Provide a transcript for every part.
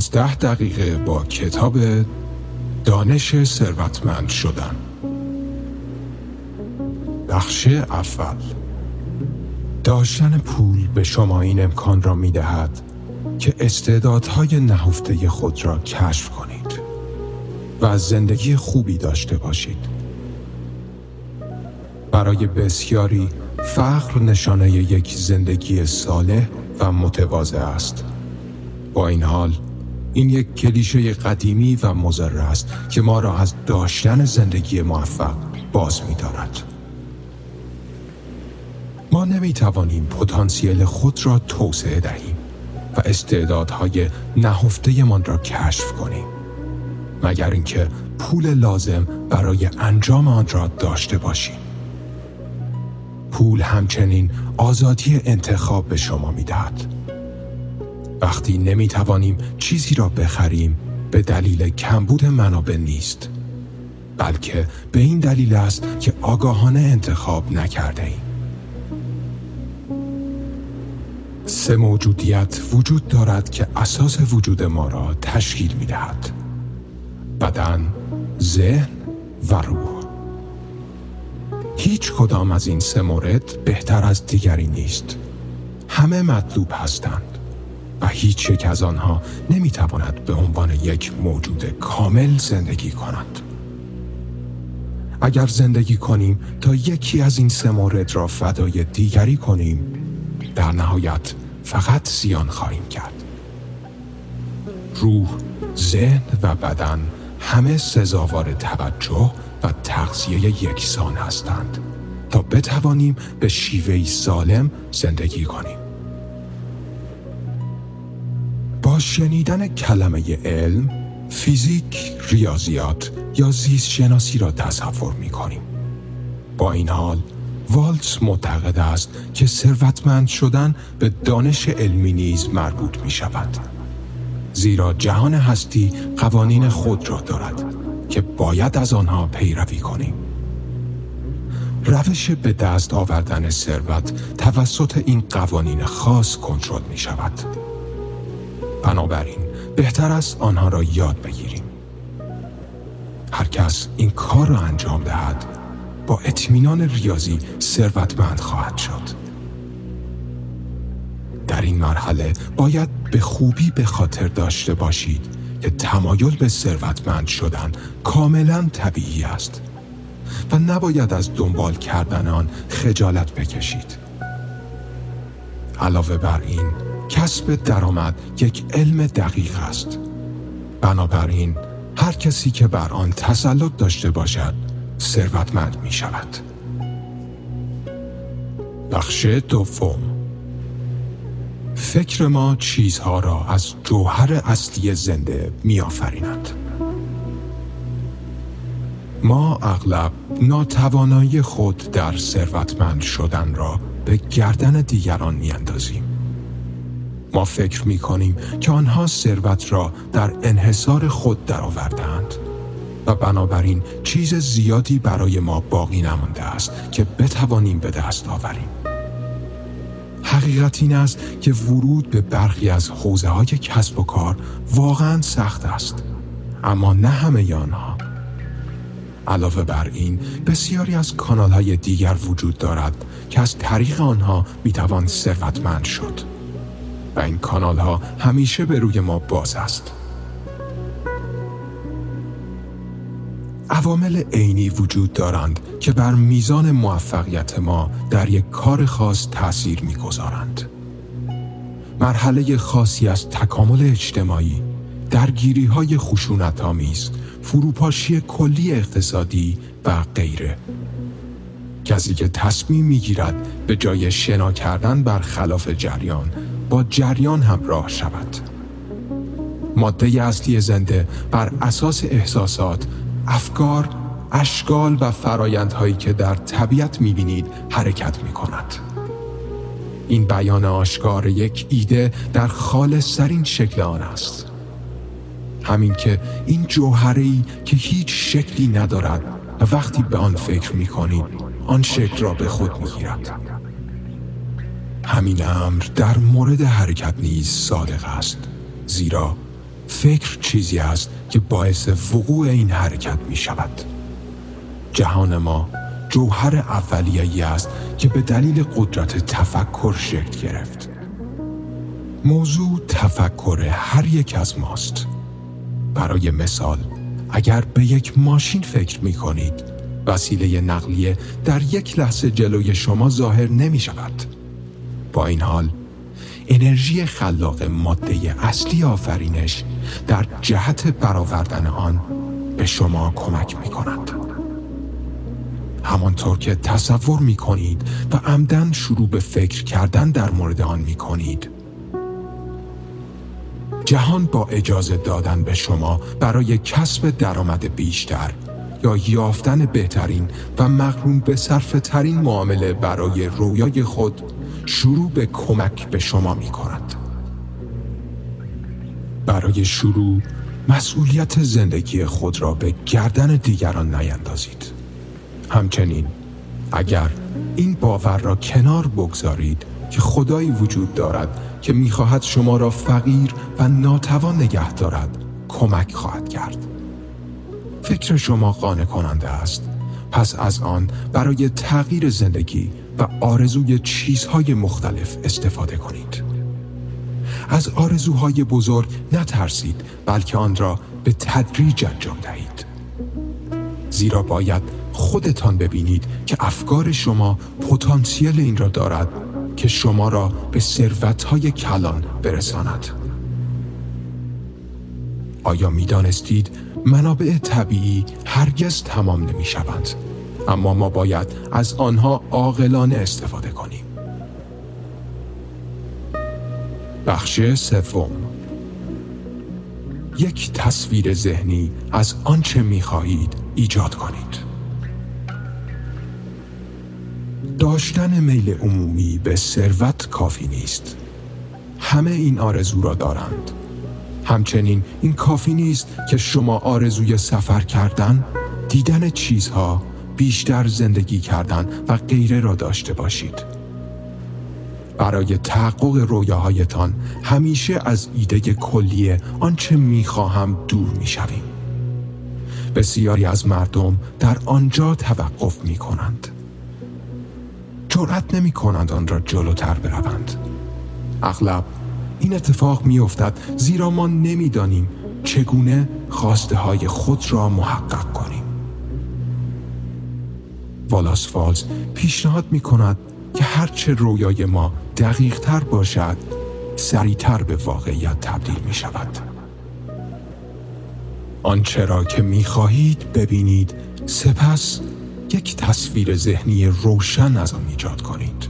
پانزده دقیقه با کتاب دانش ثروتمند شدن. بخش اول. داشتن پول به شما این امکان را می دهد که استعدادهای نهفته خود را کشف کنید و از زندگی خوبی داشته باشید. برای بسیاری فقر نشانه یک زندگی صالح و متواضع است. با این حال این یک کلیشه قدیمی و مزر است که ما را از داشتن زندگی موفق باز می دارد. ما نمی توانیم پتانسیل خود را توسعه دهیم و استعدادهای نهفته من را کشف کنیم مگر اینکه پول لازم برای انجام آن را داشته باشیم. پول همچنین آزادی انتخاب به شما می دهد. وقتی نمی توانیم چیزی را بخریم به دلیل کمبود منابع نیست بلکه به این دلیل است که آگاهانه انتخاب نکرده ایم. سه موجودیت وجود دارد که اساس وجود ما را تشکیل می دهد. بدن، ذهن و روح. هیچ کدام از این سه مورد بهتر از دیگری نیست. همه مطلوب هستند. و هیچ یک از آنها نمی‌تواند به عنوان یک موجود کامل زندگی کند. اگر زندگی کنیم تا یکی از این سه مورد را فدای دیگری کنیم در نهایت فقط زیان خواهیم کرد. روح، ذهن و بدن همه سزاوار توجه و تغذیه یکسان هستند تا بتوانیم به شیوهی سالم زندگی کنیم. شنیدن کلمه علم، فیزیک، ریاضیات یا زیست شناسی را تصور می کنیم. با این حال، والتس معتقد است که ثروتمند شدن به دانش علمی نیز مربوط می شود. زیرا جهان هستی قوانین خود را دارد که باید از آنها پیروی کنیم. روش به دست آوردن ثروت توسط این قوانین خاص کنترل می شود. بنابراین بهتر است آنها را یاد بگیریم. هر کس این کار را انجام دهد با اطمینان ریاضی ثروتمند خواهد شد. در این مرحله باید به خوبی به خاطر داشته باشید که تمایل به ثروتمند شدن کاملا طبیعی است و نباید از دنبال کردن آن خجالت بکشید. علاوه بر این کسب درآمد یک علم دقیق است بنابراین هر کسی که بر آن تسلط داشته باشد ثروتمند می شود بخش دوم فکر ما چیزها را از جوهر اصلی زنده می آفریند. ما اغلب ناتوانایی خود در ثروتمند شدن را به گردن دیگران می اندازیم. ما فکر می کنیم که آنها ثروت را در انحصار خود درآوردهاند. و بنابراین چیز زیادی برای ما باقی نمانده است که بتوانیم به دست آوریم. حقیقت این است که ورود به برخی از حوزه های کسب و کار واقعا سخت است. اما نه همه آنها. علاوه بر این بسیاری از کانال های دیگر وجود دارد که از طریق آنها می‌توان ثروتمند شد. و این کانال ها همیشه به روی ما باز است. عوامل عینی وجود دارند که بر میزان موفقیت ما در یک کار خاص تأثیر می‌گذارند. مرحله خاصی از تکامل اجتماعی، درگیری های خشونت آمیز، فروپاشی کلی اقتصادی و غیره. کسی که تصمیم می‌گیرد به جای شنا کردن بر خلاف جریان با جریان همراه شود ماده اصلی زنده بر اساس احساسات، افکار، اشکال و فرایندهایی که در طبیعت می‌بینید حرکت می‌کند. این بیان آشکار یک ایده در خالصترین شکل آن است. همین که این جوهری که هیچ شکلی ندارد وقتی به آن فکر می‌کنید آن شکل را به خود می‌گیرد. همین امر در مورد حرکت نیز صادق است زیرا فکر چیزی است که باعث وقوع این حرکت می شود جهان ما جوهر اولیه‌ای است که به دلیل قدرت تفکر شکل گرفت. موضوع تفکر هر یک از ماست. برای مثال اگر به یک ماشین فکر می کنید وسیله نقلیه در یک لحظه جلوی شما ظاهر نمی شود با این حال انرژی خلاق ماده اصلی آفرینش در جهت برآوردن آن به شما کمک می کند همانطور که تصور می کنید و عمدن شروع به فکر کردن در مورد آن می کنید جهان با اجازه دادن به شما برای کسب درآمد بیشتر یا یافتن بهترین و مقرون به صرف ترین معامله برای رویای خود شروع به کمک به شما می کند. برای شروع مسئولیت زندگی خود را به گردن دیگران نیندازید. همچنین اگر این باور را کنار بگذارید که خدایی وجود دارد که می‌خواهد شما را فقیر و ناتوان نگه دارد کمک خواهد کرد فکر شما قانع کننده است پس از آن برای تغییر زندگی و آرزوی چیزهای مختلف استفاده کنید. از آرزوهای بزرگ نترسید بلکه آن را به تدریج انجام دهید. زیرا باید خودتان ببینید که افکار شما پتانسیل این را دارد که شما را به ثروتهای کلان برساند. آیا می دانستید منابع طبیعی هرگز تمام نمی شوند اما ما باید از آنها عاقلانه استفاده کنیم. بخش سوم. یک تصویر ذهنی از آنچه می خواهید ایجاد کنید. داشتن میل عمومی به ثروت کافی نیست. همه این آرزو را دارند. همچنین این کافی نیست که شما آرزوی سفر کردن دیدن چیزها بیشتر زندگی کردن و غیره را داشته باشید. برای تحقق رویاهایتان همیشه از ایده کلیه آنچه می‌خواهم دور می‌شویم. بسیاری از مردم در آنجا توقف می کنند جرأت نمی کنند آن را جلوتر بروند. اغلب این اتفاق می افتد زیرا ما نمی‌دانیم چگونه خواسته های خود را محقق کنیم. والاس فالز پیشنهاد می کند که هرچه رویای ما دقیق تر باشد سریعتر به واقعیت تبدیل می شود آنچه را که می خواهید ببینید سپس یک تصویر ذهنی روشن از آن ایجاد کنید.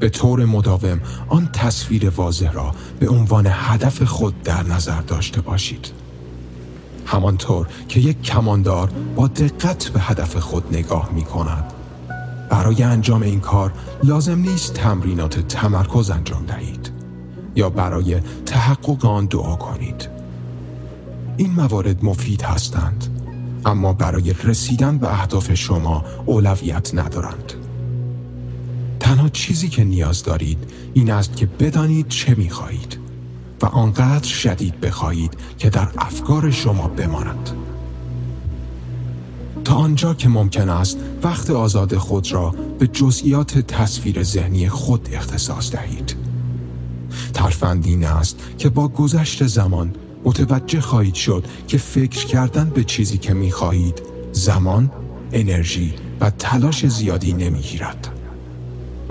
به طور مداوم آن تصویر واضح را به عنوان هدف خود در نظر داشته باشید. همانطور که یک کماندار با دقت به هدف خود نگاه می کند برای انجام این کار لازم نیست تمرینات تمرکز انجام دهید یا برای تحقق آن دعا کنید. این موارد مفید هستند اما برای رسیدن به اهداف شما اولویت ندارند. تنها چیزی که نیاز دارید این است که بدانید چه می خواهید و آنقدر شدید بخواهید که در افکار شما بماند. تا آنجا که ممکن است وقت آزاد خود را به جزئیات تصویر ذهنی خود اختصاص دهید. ترفند این است که با گذشت زمان متوجه خواهید شد که فکر کردن به چیزی که می خواهید زمان، انرژی و تلاش زیادی نمی گیرد.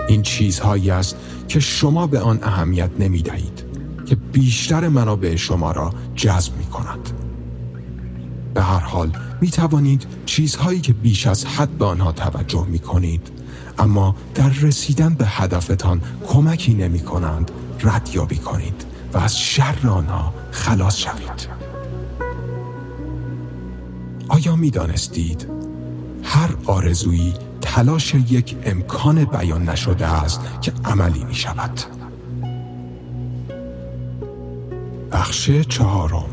این چیزهایی است که شما به آن اهمیت نمی دهید که بیشتر منابع شما را جذب می کند. به هر حال می توانید چیزهایی که بیش از حد به آنها توجه می کنید اما در رسیدن به هدفتان کمکی نمی کنند ردیابی کنید و از شر آنها خلاص شوید آیا می دانستید هر آرزویی تلاش یک امکان بیان نشده است که عملی می شود بخش چهارم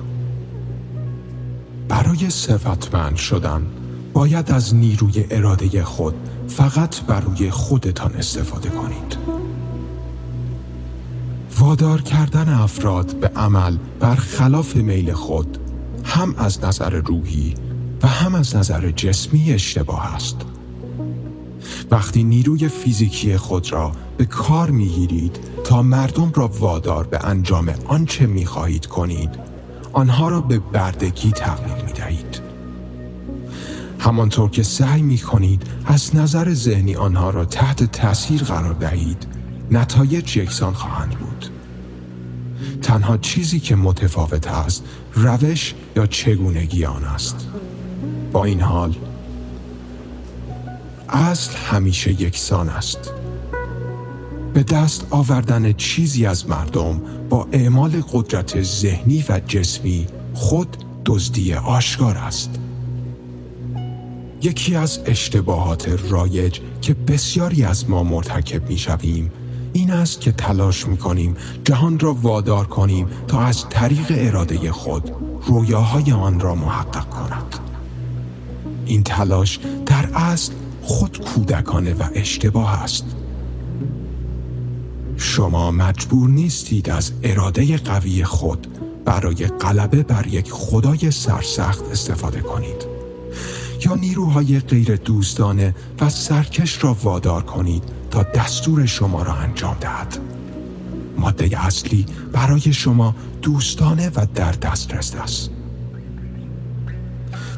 برای صفتمند شدن باید از نیروی اراده خود فقط بر روی خودتان استفاده کنید وادار کردن افراد به عمل برخلاف میل خود هم از نظر روحی و هم از نظر جسمی اشتباه است. وقتی نیروی فیزیکی خود را به کار می‌گیرید تا مردم را وادار به انجام آنچه می‌خواهید کنید. آنها را به بردگی تقلیل می دهید. همانطور که سعی می کنید از نظر ذهنی آنها را تحت تاثیر قرار دهید نتایج یکسان خواهند بود. تنها چیزی که متفاوت است روش یا چگونگی آن است. با این حال اصل همیشه یکسان است. به دست آوردن چیزی از مردم با اعمال قدرت ذهنی و جسمی خود دزدی آشکار است. یکی از اشتباهات رایج که بسیاری از ما مرتکب می شویم این است که تلاش می کنیم جهان را وادار کنیم تا از طریق اراده خود رویاهای آن را محقق کند. این تلاش در اصل خود کودکانه و اشتباه است. شما مجبور نیستید از اراده قوی خود برای غلبه بر یک خدای سرسخت استفاده کنید. یا نیروهای غیر دوستانه و سرکش را وادار کنید تا دستور شما را انجام دهد. ماده اصلی برای شما دوستانه و در دسترس است.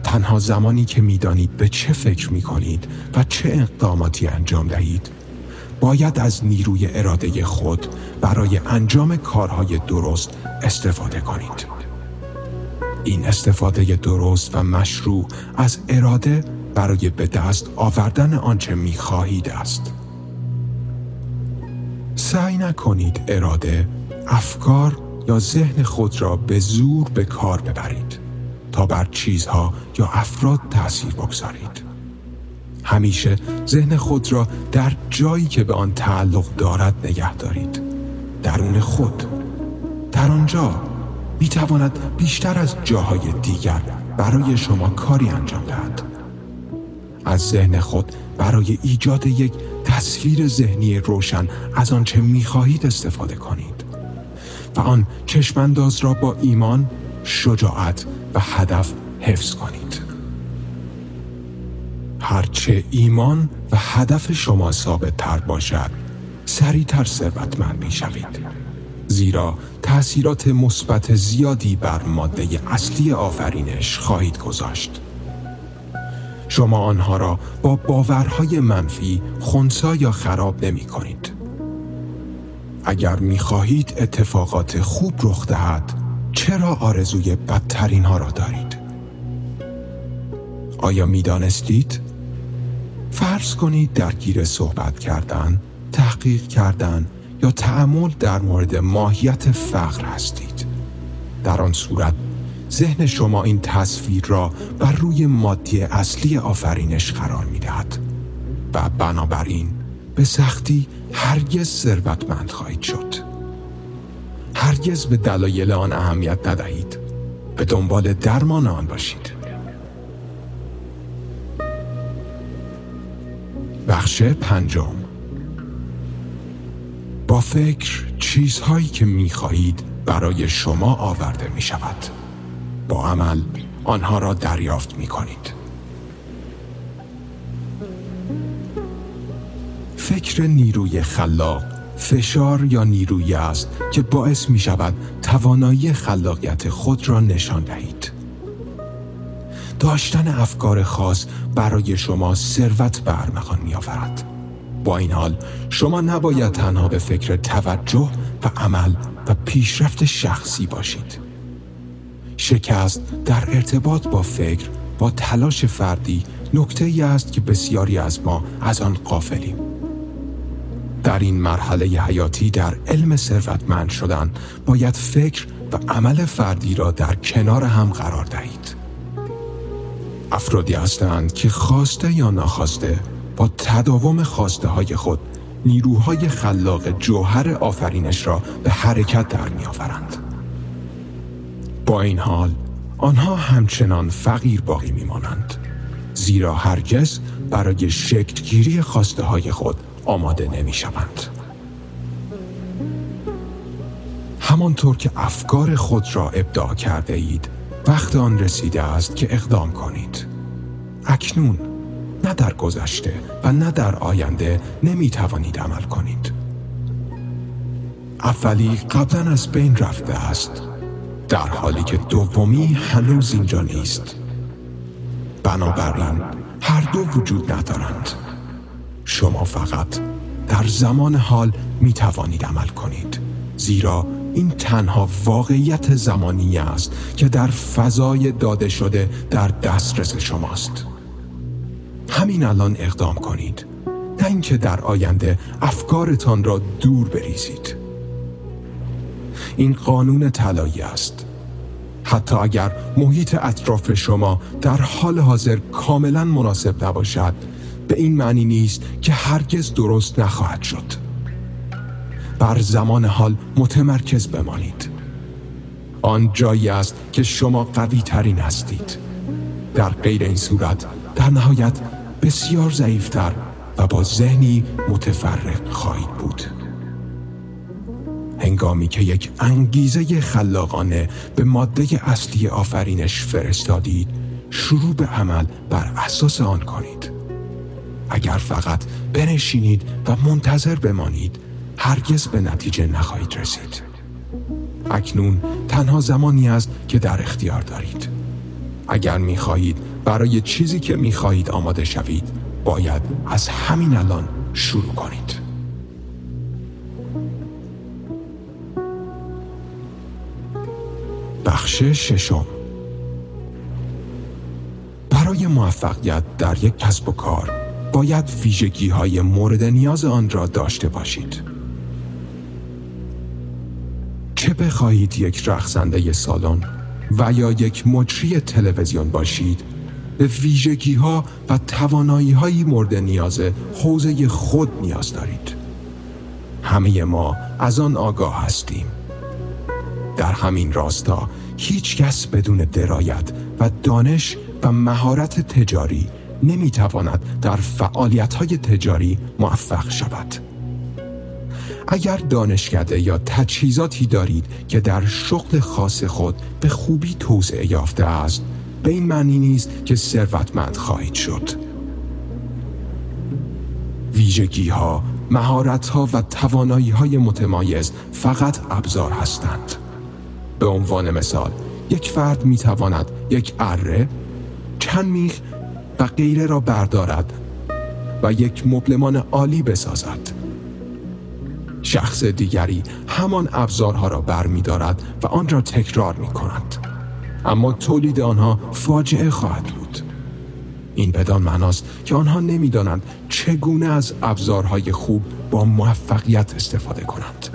تنها زمانی که می‌دانید به چه فکر می کنید و چه اقداماتی انجام دهید باید از نیروی اراده خود برای انجام کارهای درست استفاده کنید این استفاده درست و مشروع از اراده برای به دست آوردن آنچه می خواهید است سعی نکنید اراده، افکار یا ذهن خود را به زور به کار ببرید تا بر چیزها یا افراد تأثیر بگذارید. همیشه ذهن خود را در جایی که به آن تعلق دارد نگه دارید. درون خود. در آنجا می تواند بیشتر از جاهای دیگر برای شما کاری انجام دهد. از ذهن خود برای ایجاد یک تصویر ذهنی روشن از آنچه می‌خواهید استفاده کنید و آن چشمانداز را با ایمان، شجاعت و هدف حفظ کنید هرچه ایمان و هدف شما ثابت تر باشد سریعتر ثروتمند می‌شوید زیرا تأثیرات مثبت زیادی بر ماده اصلی آفرینش خواهید گذاشت شما آنها را با باورهای منفی خونسا یا خراب نمی کنید. اگر می خواهید اتفاقات خوب رخ دهد چرا آرزوی بدترین ها را دارید؟ آیا می دانستید؟ فرض کنید درگیر صحبت کردن، تحقیق کردن یا تعمل در مورد ماهیت فقر هستید. در آن صورت ذهن شما این تصویر را بر روی مادی اصلی آفرینش قرار می دهد و بنابراین به سختی هرگز ثروتمند خواهید شد. هرگز به دلایل آن اهمیت ندهید. به دنبال درمان آن باشید. بخش پنجم با فکر چیزهایی که می خواهید برای شما آورده می شود با عمل آنها را دریافت می کنید. فکر نیروی خلاق فشار یا نیروی است که باعث می شود توانایی خلاقیت خود را نشان دهید. داشتن افکار خاص برای شما ثروت به ارمغان می آورد. با این حال شما نباید تنها به فکر توجه و عمل و پیشرفت شخصی باشید. شکست در ارتباط با فکر با تلاش فردی نکته ای است که بسیاری از ما از آن قافلیم در این مرحله حیاتی در علم ثروتمند شدن باید فکر و عمل فردی را در کنار هم قرار دهید افرادی هستند که خواسته یا ناخواسته با تداوم خواسته های خود نیروهای خلاق جوهر آفرینش را به حرکت در می آورند. با این حال آنها همچنان فقیر باقی میمانند زیرا هرگز برای شکلگیری خواسته های خود آماده نمی شوند. همانطور که افکار خود را ابداع کرده اید وقت آن رسیده است که اقدام کنید. اکنون نه در گذشته و نه در آینده نمی توانید عمل کنید. اولی قبلا از بین رفته است در حالی که دومی هنوز اینجا نیست. بنابراین هر دو وجود ندارند. شما فقط در زمان حال می توانید عمل کنید زیرا این تنها واقعیت زمانی است که در فضای داده شده در دسترس شماست. همین الان اقدام کنید. نه اینکه در آینده افکارتان را دور بریزید. این قانون طلایی است. حتی اگر محیط اطراف شما در حال حاضر کاملا مناسب نباشد به این معنی نیست که هرگز درست نخواهد شد. بر زمان حال متمرکز بمانید. آن جایی است که شما قوی ترین هستید. در غیر این صورت در نهایت بسیار ضعیفتر و با ذهنی متفرق خواهید بود. هنگامی که یک انگیزه خلاقانه به ماده اصلی آفرینش فرستادید شروع به عمل بر اساس آن کنید. اگر فقط بنشینید و منتظر بمانید هرگز به نتیجه نخواهید رسید. اکنون تنها زمانی است که در اختیار دارید. اگر می‌خواهید برای چیزی که می‌خواهید آماده شوید باید از همین الان شروع کنید. بخش ششم. برای موفقیت در یک کسب و کار باید ویژگی های مورد نیاز آن را داشته باشید. چه بخواهید یک رقصنده سالن و یا یک مجری تلویزیون باشید به ویژگی ها و توانایی های مورد نیاز حوزه خود نیاز دارید. همه ما از آن آگاه هستیم. در همین راستا هیچ کس بدون درایت و دانش و مهارت تجاری نمی‌تواند در فعالیت های تجاری موفق شود. اگر دانشکده یا تجهیزاتی دارید که در شغل خاص خود به خوبی توسعه یافته است به این معنی نیست که ثروتمند خواهید شد. ویژگی ها مهارت ها و توانایی های متمایز فقط ابزار هستند. به عنوان مثال یک فرد می تواند یک اره چند میخ و غیره را بردارد و یک مبلمان عالی بسازد. شخص دیگری همان ابزارها را برمیدارد و آن را تکرار می کند اما تولید آنها فاجعه خواهد بود. این بدان معناست که آنها نمی‌دانند چگونه از ابزارهای خوب با موفقیت استفاده کنند.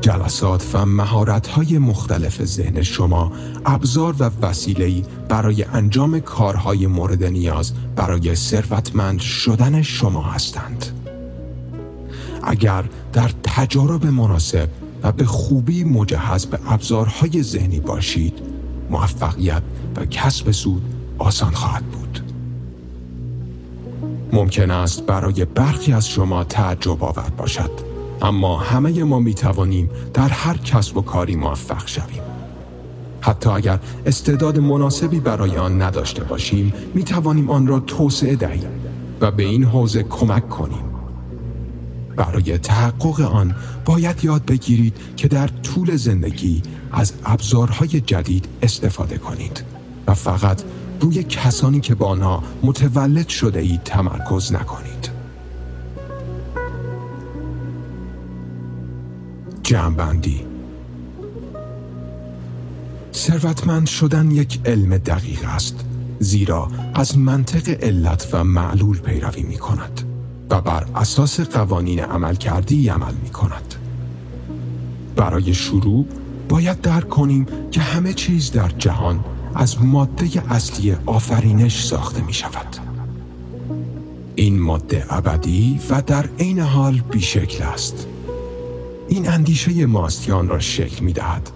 جلسات و مهارت‌های مختلف ذهن شما ابزار و وسیله‌ای برای انجام کارهای مورد نیاز برای ثروتمند شدن شما هستند. اگر در تجارب مناسب و به خوبی مجهز به ابزارهای ذهنی باشید، موفقیت و کسب سود آسان خواهد بود. ممکن است برای برخی از شما تعجب آور باشد اما همه ما می توانیم در هر کسب و کاری موفق شویم حتی اگر استعداد مناسبی برای آن نداشته باشیم می توانیم آن را توسعه دهیم و به این حوزه کمک کنیم برای تحقق آن باید یاد بگیرید که در طول زندگی از ابزارهای جدید استفاده کنید و فقط روی کسانی که با آنها متولد شده اید تمرکز نکنید. جمعبندی ثروتمند شدن یک علم دقیق است زیرا از منطق علت و معلول پیروی می کند و بر اساس قوانین عمل کردی عمل می کند برای شروع باید درک کنیم که همه چیز در جهان از ماده اصلی آفرینش ساخته می شود این ماده ابدی و در عین حال بیشکل است. این اندیشه ماستیان را شکل می دهد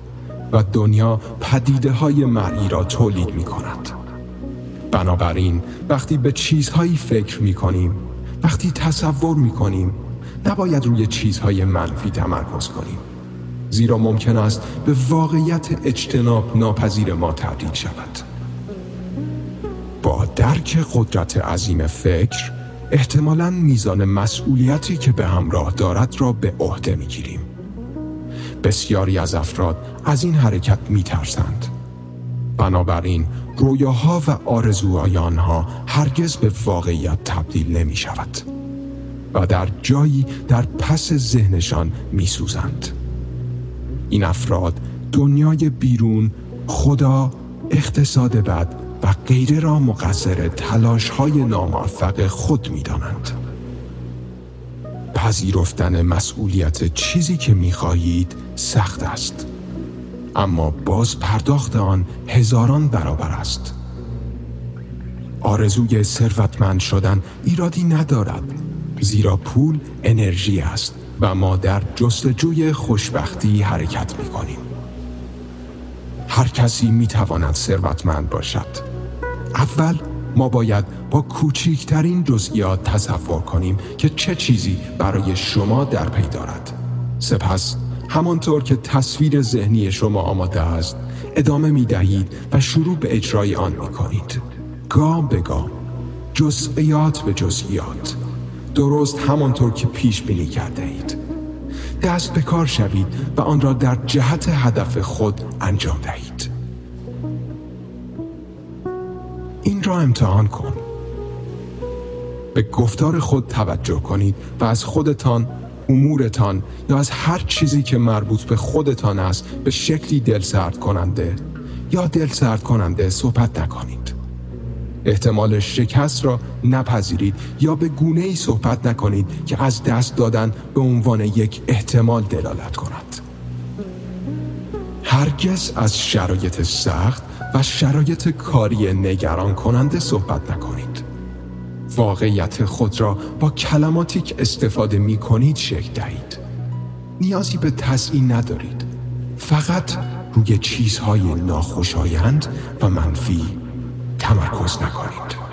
و دنیا پدیده های مرئی را تولید می کند. بنابراین وقتی به چیزهایی فکر می کنیم، وقتی تصور می کنیم، نباید روی چیزهای منفی تمرکز کنیم. زیرا ممکن است به واقعیت اجتناب ناپذیر ما تبدیل شود. با درک قدرت عظیم فکر احتمالا میزان مسئولیتی که به همراه دارد را به عهده می‌گیریم. بسیاری از افراد از این حرکت میترسند. بنابراین رویاها و آرزوهای آنها هرگز به واقعیت تبدیل نمی شود و در جایی در پس ذهنشان می سوزند. این افراد دنیای بیرون خدا اقتصاد بد و غیره را مقصر تلاش های ناموفق خود می دانند. پذیرفتن مسئولیت چیزی که می خواهید سخت است اما باز پرداخت آن هزاران برابر است. آرزوی ثروتمند شدن ایرادی ندارد زیرا پول انرژی است و ما در جستجوی خوشبختی حرکت می کنیم هر کسی می تواند ثروتمند باشد. اول ما باید با کوچکترین جزئیات تصور کنیم که چه چیزی برای شما در پی دارد. سپس همانطور که تصویر ذهنی شما آماده است ادامه می دهید و شروع به اجرای آن می کنید گام به گام جزئیات به جزئیات. درست همانطور که پیش بینی کرده اید. دست به کار شوید و آن را در جهت هدف خود انجام دهید. این را امتحان کن. به گفتار خود توجه کنید و از خودتان امورتان یا از هر چیزی که مربوط به خودتان است به شکلی دلسرد کننده یا دلسرد کننده صحبت نکنید. احتمال شکست را نپذیرید یا به گونه ای صحبت نکنید که از دست دادن به عنوان یک احتمال دلالت کند. هرگز از شرایط سخت و شرایط کاری نگران کننده صحبت نکنید. واقعیت خود را با کلماتی که استفاده می کنید شکل دهید. نیازی به تزیین ندارید. فقط روی چیزهای ناخوشایند و منفی تمرکز نکنید.